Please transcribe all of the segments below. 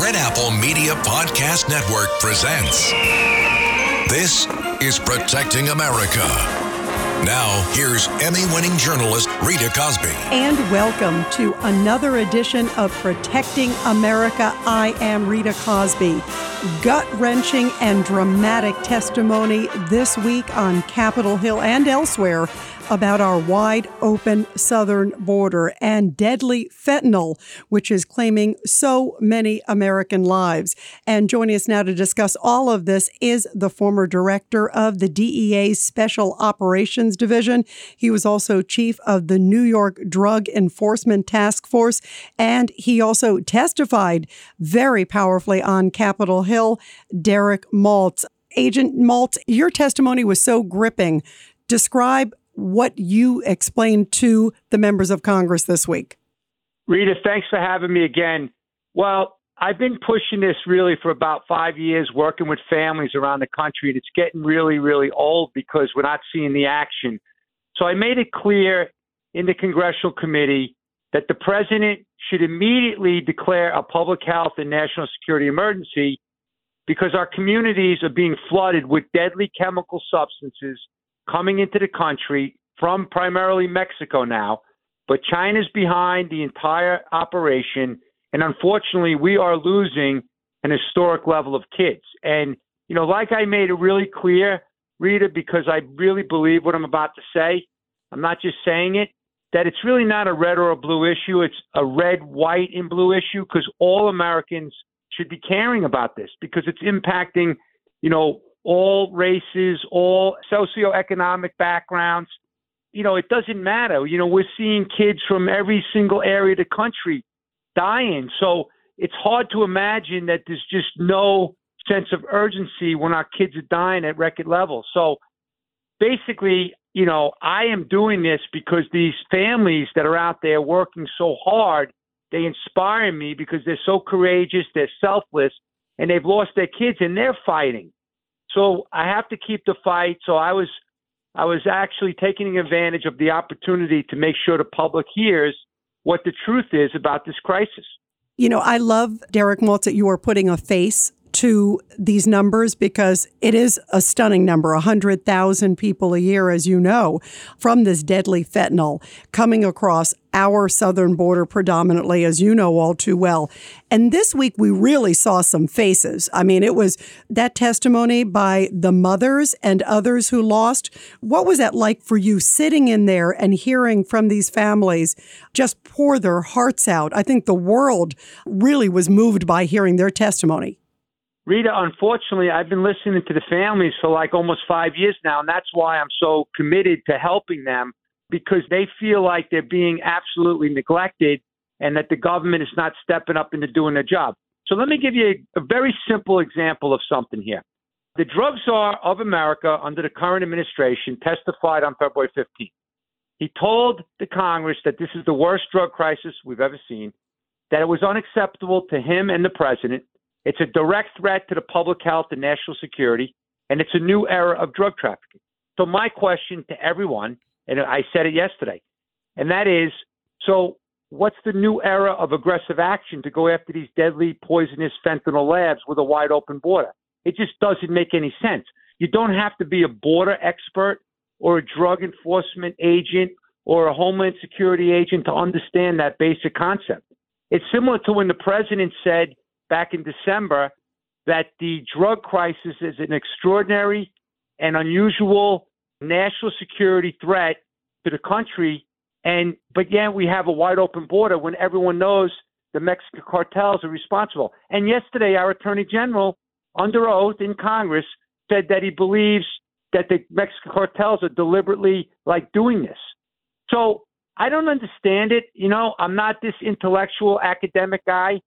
Red Apple Media Podcast Network presents This is Protecting America. Now, here's Emmy winning journalist Rita Cosby. And welcome to another edition of Protecting America. I am Rita Cosby. Gut wrenching and dramatic testimony this week on Capitol Hill and elsewhere about our wide open southern border and deadly fentanyl, which is claiming so many American lives. And joining us now to discuss all of this is the former director of the DEA's Special Operations Division. He was also chief of the New York Drug Enforcement Task Force, and he also testified very powerfully on Capitol Hill. Derek Maltz. Agent Maltz, your testimony was so gripping. Describe what you explained to the members of Congress this week. Rita, thanks for having me again. Well, I've been pushing this really for about five years, working with families around the country, and it's getting really, really old because we're not seeing the action. So I made it clear in the congressional committee that the president should immediately declare a public health and national security emergency because our communities are being flooded with deadly chemical substances coming into the country from primarily Mexico now, but China's behind the entire operation. And unfortunately, we are losing an historic level of kids. And, you know, like I made it really clear, Rita, because I really believe what I'm about to say, I'm not just saying it, that it's really not a red or a blue issue. It's a red, white, and blue issue because all Americans should be caring about this because it's impacting, you know, all races, all socioeconomic backgrounds. You know, it doesn't matter. You know, we're seeing kids from every single area of the country dying. So it's hard to imagine that there's just no sense of urgency when our kids are dying at record levels. So basically, you know, I am doing this because these families that are out there working so hard, they inspire me because they're so courageous, they're selfless, and they've lost their kids and they're fighting. So I have to keep the fight. So I was I was actually taking advantage of the opportunity to make sure the public hears what the truth is about this crisis. You know, I love Derek Maltz that you are putting a face to these numbers because it is a stunning number 100,000 people a year, as you know, from this deadly fentanyl coming across our southern border predominantly, as you know all too well. And this week we really saw some faces. I mean, it was that testimony by the mothers and others who lost. What was that like for you sitting in there and hearing from these families just pour their hearts out? I think the world really was moved by hearing their testimony. Rita, unfortunately, I've been listening to the families for like almost five years now, and that's why I'm so committed to helping them because they feel like they're being absolutely neglected and that the government is not stepping up into doing their job. So let me give you a, a very simple example of something here. The drug czar of America under the current administration testified on February 15th. He told the Congress that this is the worst drug crisis we've ever seen, that it was unacceptable to him and the president it's a direct threat to the public health and national security, and it's a new era of drug trafficking. So, my question to everyone, and I said it yesterday, and that is so what's the new era of aggressive action to go after these deadly, poisonous fentanyl labs with a wide open border? It just doesn't make any sense. You don't have to be a border expert or a drug enforcement agent or a homeland security agent to understand that basic concept. It's similar to when the president said back in December that the drug crisis is an extraordinary and unusual national security threat to the country. And but yet we have a wide open border when everyone knows the Mexican cartels are responsible. And yesterday, our attorney general, under oath in Congress, said that he believes that the Mexican cartels are deliberately like doing this. So I don't understand it. You know, I'm not this intellectual academic guy,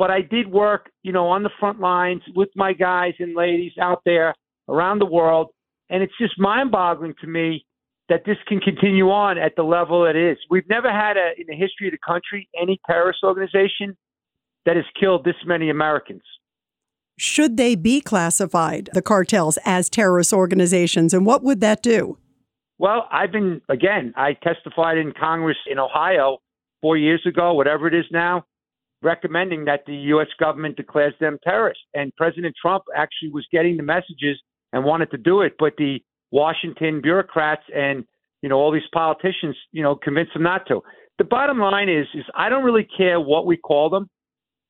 but I did work, you know, on the front lines with my guys and ladies out there around the world. And it's just mind boggling to me that this can continue on at the level it is. We've never had a, in the history of the country any terrorist organization that has killed this many Americans. Should they be classified, the cartels, as terrorist organizations? And what would that do? Well, I've been, again, I testified in Congress in Ohio four years ago, whatever it is now, recommending that the U.S. government declares them terrorists. And President Trump actually was getting the messages and wanted to do it, but the Washington bureaucrats and you know all these politicians, you know, convinced him not to. The bottom line is, is I don't really care what we call them.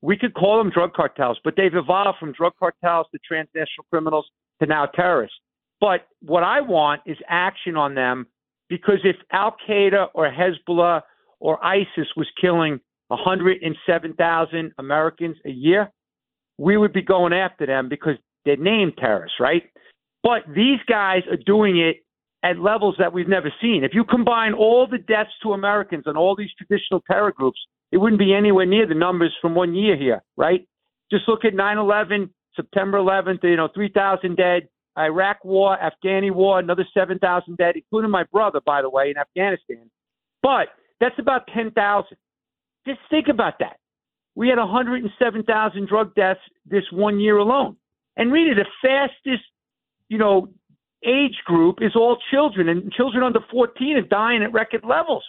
We could call them drug cartels, but they've evolved from drug cartels to transnational criminals to now terrorists. But what I want is action on them because if Al Qaeda or Hezbollah or ISIS was killing 107,000 Americans a year, we would be going after them because they're named terrorists, right? But these guys are doing it at levels that we've never seen. If you combine all the deaths to Americans and all these traditional terror groups, it wouldn't be anywhere near the numbers from one year here, right? Just look at 9 11, September 11th, you know, 3,000 dead, Iraq war, Afghani war, another 7,000 dead, including my brother, by the way, in Afghanistan. But that's about 10,000. Just think about that. We had 107,000 drug deaths this one year alone. And really, the fastest, you know, age group is all children, and children under 14 are dying at record levels.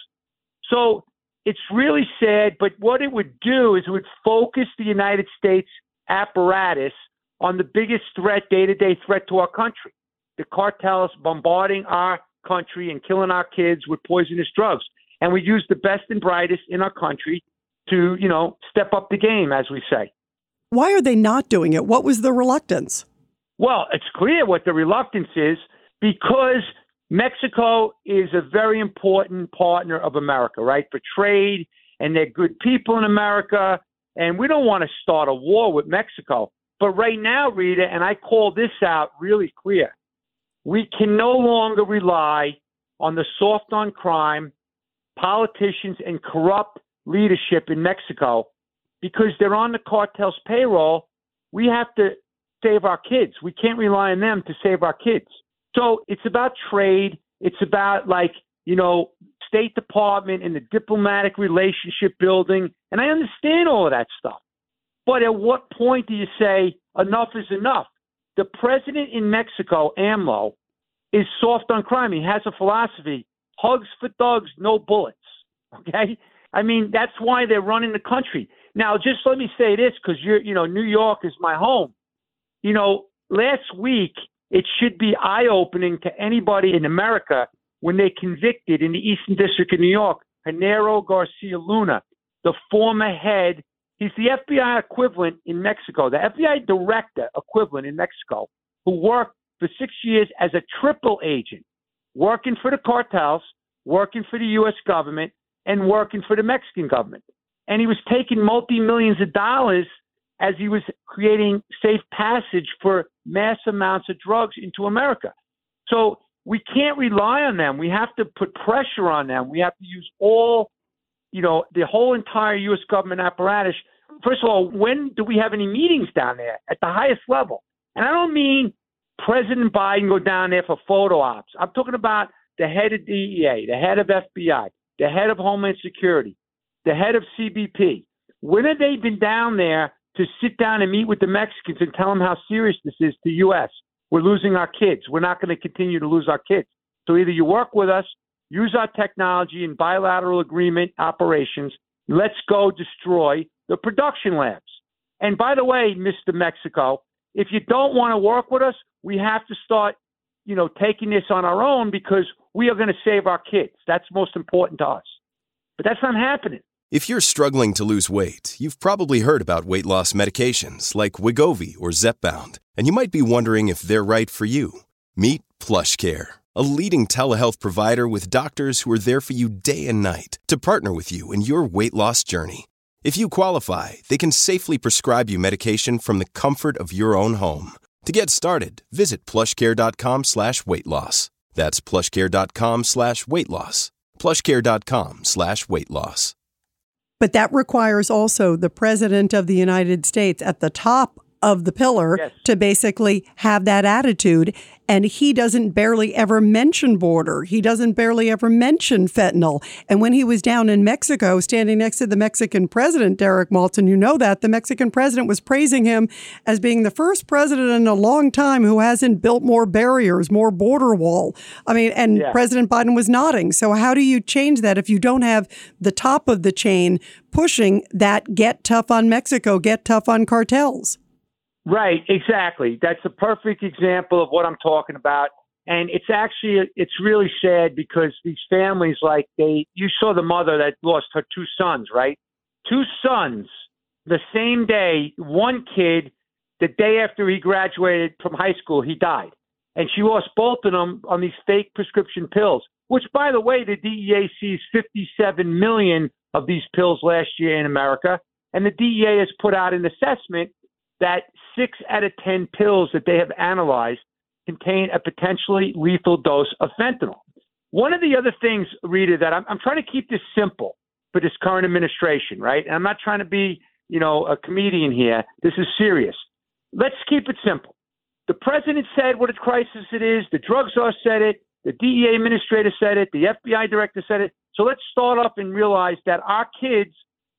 So it's really sad, but what it would do is it would focus the United States apparatus on the biggest threat, day to day threat to our country the cartels bombarding our country and killing our kids with poisonous drugs. And we use the best and brightest in our country to, you know, step up the game, as we say. Why are they not doing it? What was the reluctance? Well, it's clear what the reluctance is because Mexico is a very important partner of America, right? For trade, and they're good people in America. And we don't want to start a war with Mexico. But right now, Rita, and I call this out really clear, we can no longer rely on the soft on crime, politicians, and corrupt leadership in Mexico because they're on the cartel's payroll. We have to save our kids. We can't rely on them to save our kids. So it's about trade. It's about like, you know, State Department and the diplomatic relationship building. And I understand all of that stuff. But at what point do you say enough is enough? The president in Mexico, AMLO, is soft on crime. He has a philosophy hugs for thugs, no bullets. Okay? I mean, that's why they're running the country. Now, just let me say this because you're, you know, New York is my home. You know, last week, it should be eye opening to anybody in America when they convicted in the Eastern District of New York Genaro Garcia Luna, the former head. He's the FBI equivalent in Mexico, the FBI director equivalent in Mexico, who worked for six years as a triple agent, working for the cartels, working for the U.S. government, and working for the Mexican government. And he was taking multi millions of dollars as he was creating safe passage for mass amounts of drugs into America. So we can't rely on them. We have to put pressure on them. We have to use all, you know, the whole entire U.S. government apparatus. First of all, when do we have any meetings down there at the highest level? And I don't mean President Biden go down there for photo ops. I'm talking about the head of DEA, the head of FBI, the head of Homeland Security, the head of CBP. When have they been down there to sit down and meet with the Mexicans and tell them how serious this is to the U.S. We're losing our kids. We're not going to continue to lose our kids. So either you work with us, use our technology and bilateral agreement operations. Let's go destroy the production labs. And by the way, Mr. Mexico, if you don't want to work with us, we have to start, you know, taking this on our own because we are going to save our kids. That's most important to us. But that's not happening. If you're struggling to lose weight, you've probably heard about weight loss medications like Wegovy or Zepbound, and you might be wondering if they're right for you. Meet PlushCare, a leading telehealth provider with doctors who are there for you day and night to partner with you in your weight loss journey. If you qualify, they can safely prescribe you medication from the comfort of your own home. To get started, visit plushcare.com slash weight loss. That's plushcare.com slash weight loss. plushcare.com slash weight loss. But that requires also the President of the United States at the top of the pillar Yes. to basically have that attitude. And he doesn't barely ever mention border. He doesn't barely ever mention fentanyl. And when he was down in Mexico, standing next to the Mexican president, Derek Maltz, you know that the Mexican president was praising him as being the first president in a long time who hasn't built more barriers, more border wall. I mean, and Yeah. President Biden was nodding. So how do you change that if you don't have the top of the chain pushing that get tough on Mexico, get tough on cartels? Right, exactly. That's a perfect example of what I'm talking about. And it's actually it's really sad because these families like they you saw the mother that lost her two sons, right? Two sons the same day, one kid the day after he graduated from high school, he died. And she lost both of them on these fake prescription pills, which by the way, the DEA seized 57 million of these pills last year in America. And the DEA has put out an assessment that six out of 10 pills that they have analyzed contain a potentially lethal dose of fentanyl. One of the other things, Rita, that I'm, I'm trying to keep this simple for this current administration, right? And I'm not trying to be, you know, a comedian here. This is serious. Let's keep it simple. The president said what a crisis it is. The drug czar said it. The DEA administrator said it. The FBI director said it. So let's start off and realize that our kids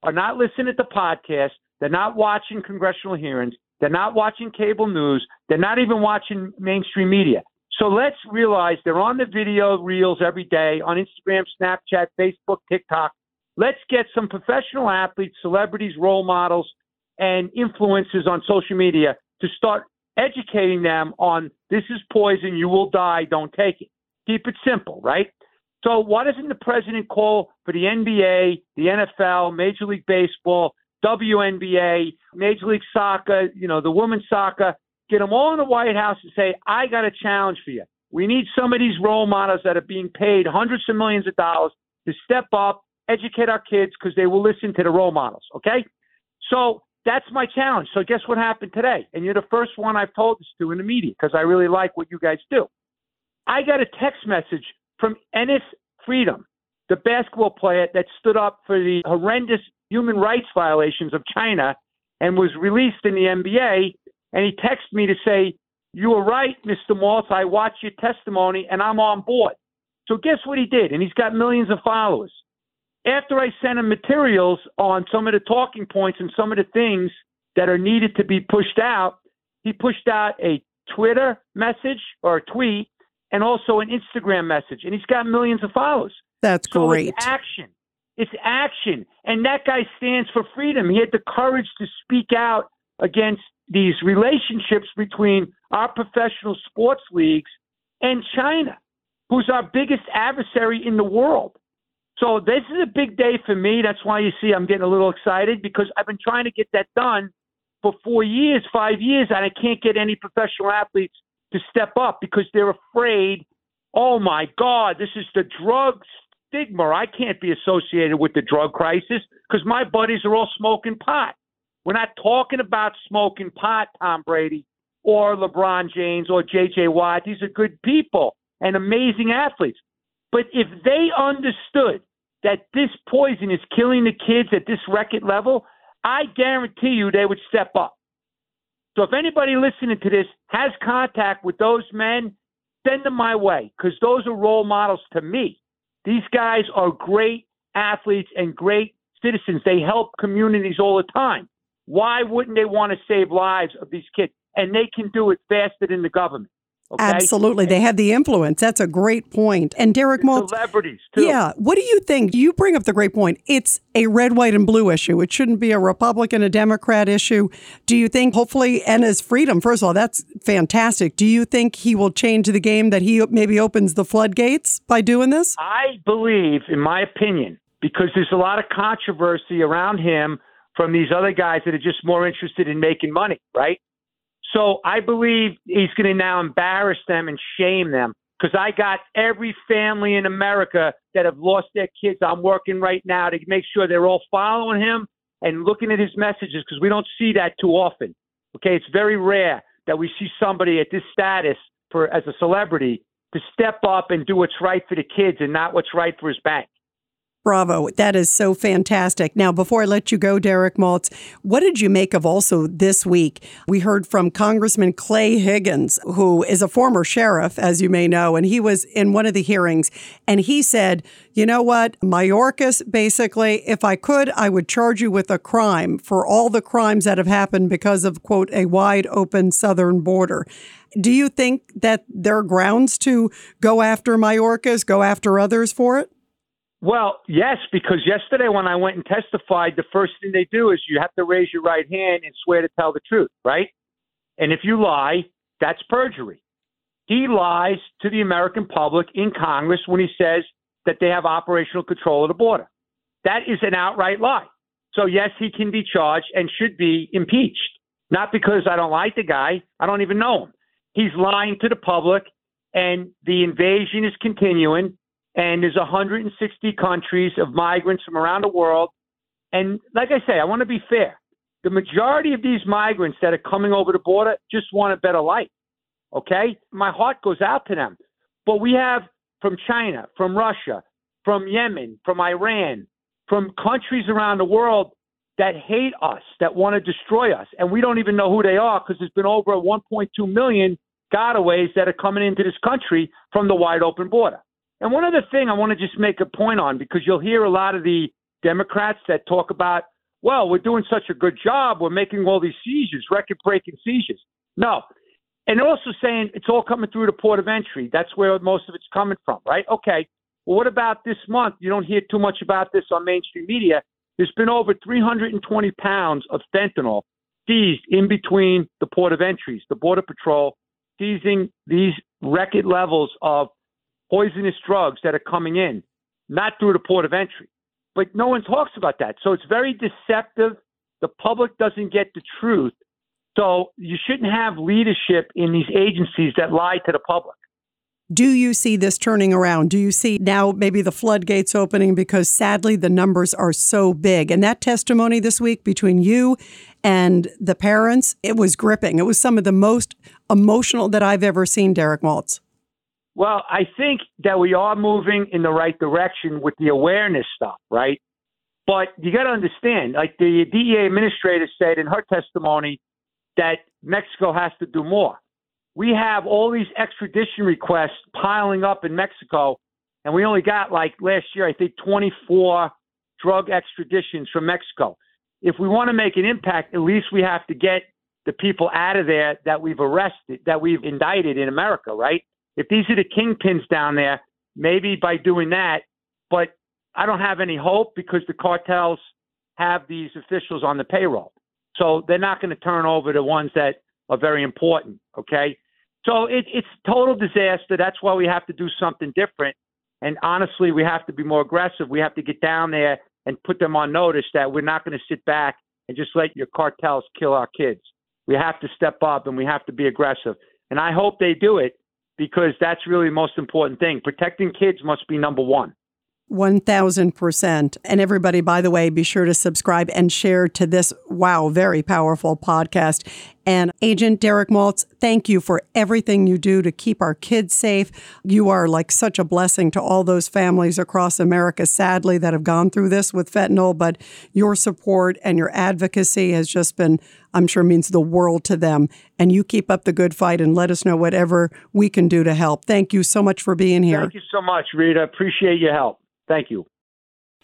are not listening to podcasts. They're not watching congressional hearings. They're not watching cable news. They're not even watching mainstream media. So let's realize they're on the video reels every day on Instagram, Snapchat, Facebook, TikTok. Let's get some professional athletes, celebrities, role models, and influencers on social media to start educating them on this is poison, you will die, don't take it. Keep it simple, right? So why doesn't the president call for the NBA, the NFL, Major League Baseball, WNBA, Major League Soccer, you know, the women's soccer, get them all in the White House and say, I got a challenge for you. We need some of these role models that are being paid hundreds of millions of dollars to step up, educate our kids because they will listen to the role models. Okay? So that's my challenge. So guess what happened today? And you're the first one I've told this to in the media because I really like what you guys do. I got a text message from Enes Freedom, the basketball player that stood up for the horrendous human rights violations of China and was released in the NBA. And he texted me to say, You were right, Mr. Maltz. I watched your testimony and I'm on board. So guess what he did? And he's got millions of followers. After I sent him materials on some of the talking points and some of the things that are needed to be pushed out, he pushed out a Twitter message or a tweet and also an Instagram message. And he's got millions of followers. That's So great. it's action. It's action. And that guy stands for freedom. He had the courage to speak out against these relationships between our professional sports leagues and China, who's our biggest adversary in the world. So this is a big day for me. That's why you see I'm getting a little excited because I've been trying to get that done for four years, five years, and I can't get any professional athletes to step up because they're afraid. Oh my God, this is the drug stigma. I can't be associated with the drug crisis because my buddies are all smoking pot. We're not talking about smoking pot, Tom Brady or LeBron James or J.J. Watt. These are good people and amazing athletes. But if they understood that this poison is killing the kids at this record level, I guarantee you they would step up. So if anybody listening to this has contact with those men, send them my way because those are role models to me. These guys are great athletes and great citizens. They help communities all the time. Why wouldn't they want to save lives of these kids? And they can do it faster than the government. Okay? Absolutely. They have the influence. That's a great point. And Derek Maltz, Celebrities, too. yeah, what do you think? You bring up the great point. It's a red, white, and blue issue. It shouldn't be a Republican, a Democrat issue. Do you think, hopefully, Enes Freedom, first of all, that's fantastic. Do you think he will change the game, that he maybe opens the floodgates by doing this? I believe, in my opinion, because there's a lot of controversy around him from these other guys that are just more interested in making money, right? So I believe he's going to now embarrass them and shame them because I got every family in America that have lost their kids. I'm working right now to make sure they're all following him and looking at his messages because we don't see that too often. Okay, it's very rare that we see somebody at this status for as a celebrity to step up and do what's right for the kids and not what's right for his bank. Bravo. That is so fantastic. Now, before I let you go, Derek Maltz, what did you make of also this week? We heard from Congressman Clay Higgins, who is a former sheriff, as you may know, and he was in one of the hearings, and he said, you know what, Mayorkas, basically, if I could, I would charge you with a crime for all the crimes that have happened because of, quote, a wide open southern border. Do you think that there are grounds to go after Mayorkas, go after others for it? Well, yes, because yesterday when I went and testified, the first thing they do is you have to raise your right hand and swear to tell the truth, right? And if you lie, that's perjury. He lies to the American public in Congress when he says that they have operational control of the border. That is an outright lie. So, yes, he can be charged and should be impeached. Not because I don't like the guy, I don't even know him. He's lying to the public, and the invasion is continuing and there's 160 countries of migrants from around the world. And like I say, I want to be fair. The majority of these migrants that are coming over the border just want a better life. Okay? My heart goes out to them. But we have from China, from Russia, from Yemen, from Iran, from countries around the world that hate us, that want to destroy us. And we don't even know who they are because there's been over 1.2 million gotaways that are coming into this country from the wide open border. And one other thing I want to just make a point on because you'll hear a lot of the Democrats that talk about, well, we're doing such a good job, we're making all these seizures, record breaking seizures. No. And also saying it's all coming through the port of entry. That's where most of it's coming from, right? Okay. Well, what about this month? You don't hear too much about this on mainstream media. There's been over 320 pounds of fentanyl seized in between the port of entries, the Border Patrol seizing these record levels of poisonous drugs that are coming in, not through the port of entry. But no one talks about that. So it's very deceptive. The public doesn't get the truth. So you shouldn't have leadership in these agencies that lie to the public. Do you see this turning around? Do you see now maybe the floodgates opening because sadly the numbers are so big? And that testimony this week between you and the parents, it was gripping. It was some of the most emotional that I've ever seen, Derek Maltz. Well, I think that we are moving in the right direction with the awareness stuff, right? But you got to understand, like the DEA administrator said in her testimony, that Mexico has to do more. We have all these extradition requests piling up in Mexico, and we only got like last year, I think, 24 drug extraditions from Mexico. If we want to make an impact, at least we have to get the people out of there that we've arrested, that we've indicted in America, right? If these are the kingpins down there, maybe by doing that, but I don't have any hope because the cartels have these officials on the payroll. So they're not going to turn over the ones that are very important. Okay. So it, it's total disaster. That's why we have to do something different. And honestly, we have to be more aggressive. We have to get down there and put them on notice that we're not going to sit back and just let your cartels kill our kids. We have to step up and we have to be aggressive. And I hope they do it because that's really the most important thing. Protecting kids must be number one. 1000%. And everybody, by the way, be sure to subscribe and share to this, wow, very powerful podcast. And Agent Derek Maltz, thank you for everything you do to keep our kids safe. You are like such a blessing to all those families across America, sadly, that have gone through this with fentanyl. But your support and your advocacy has just been, I'm sure, means the world to them. And you keep up the good fight and let us know whatever we can do to help. Thank you so much for being here. Thank you so much, Rita. Appreciate your help. Thank you.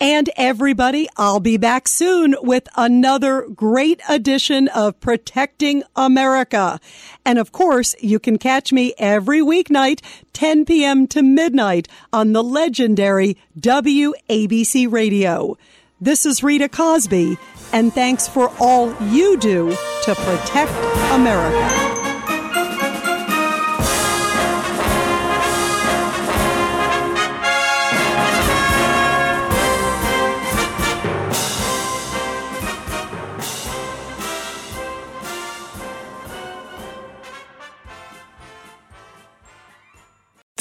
And everybody, I'll be back soon with another great edition of Protecting America. And of course, you can catch me every weeknight, 10 p.m. to midnight on the legendary WABC radio. This is Rita Cosby, and thanks for all you do to protect America.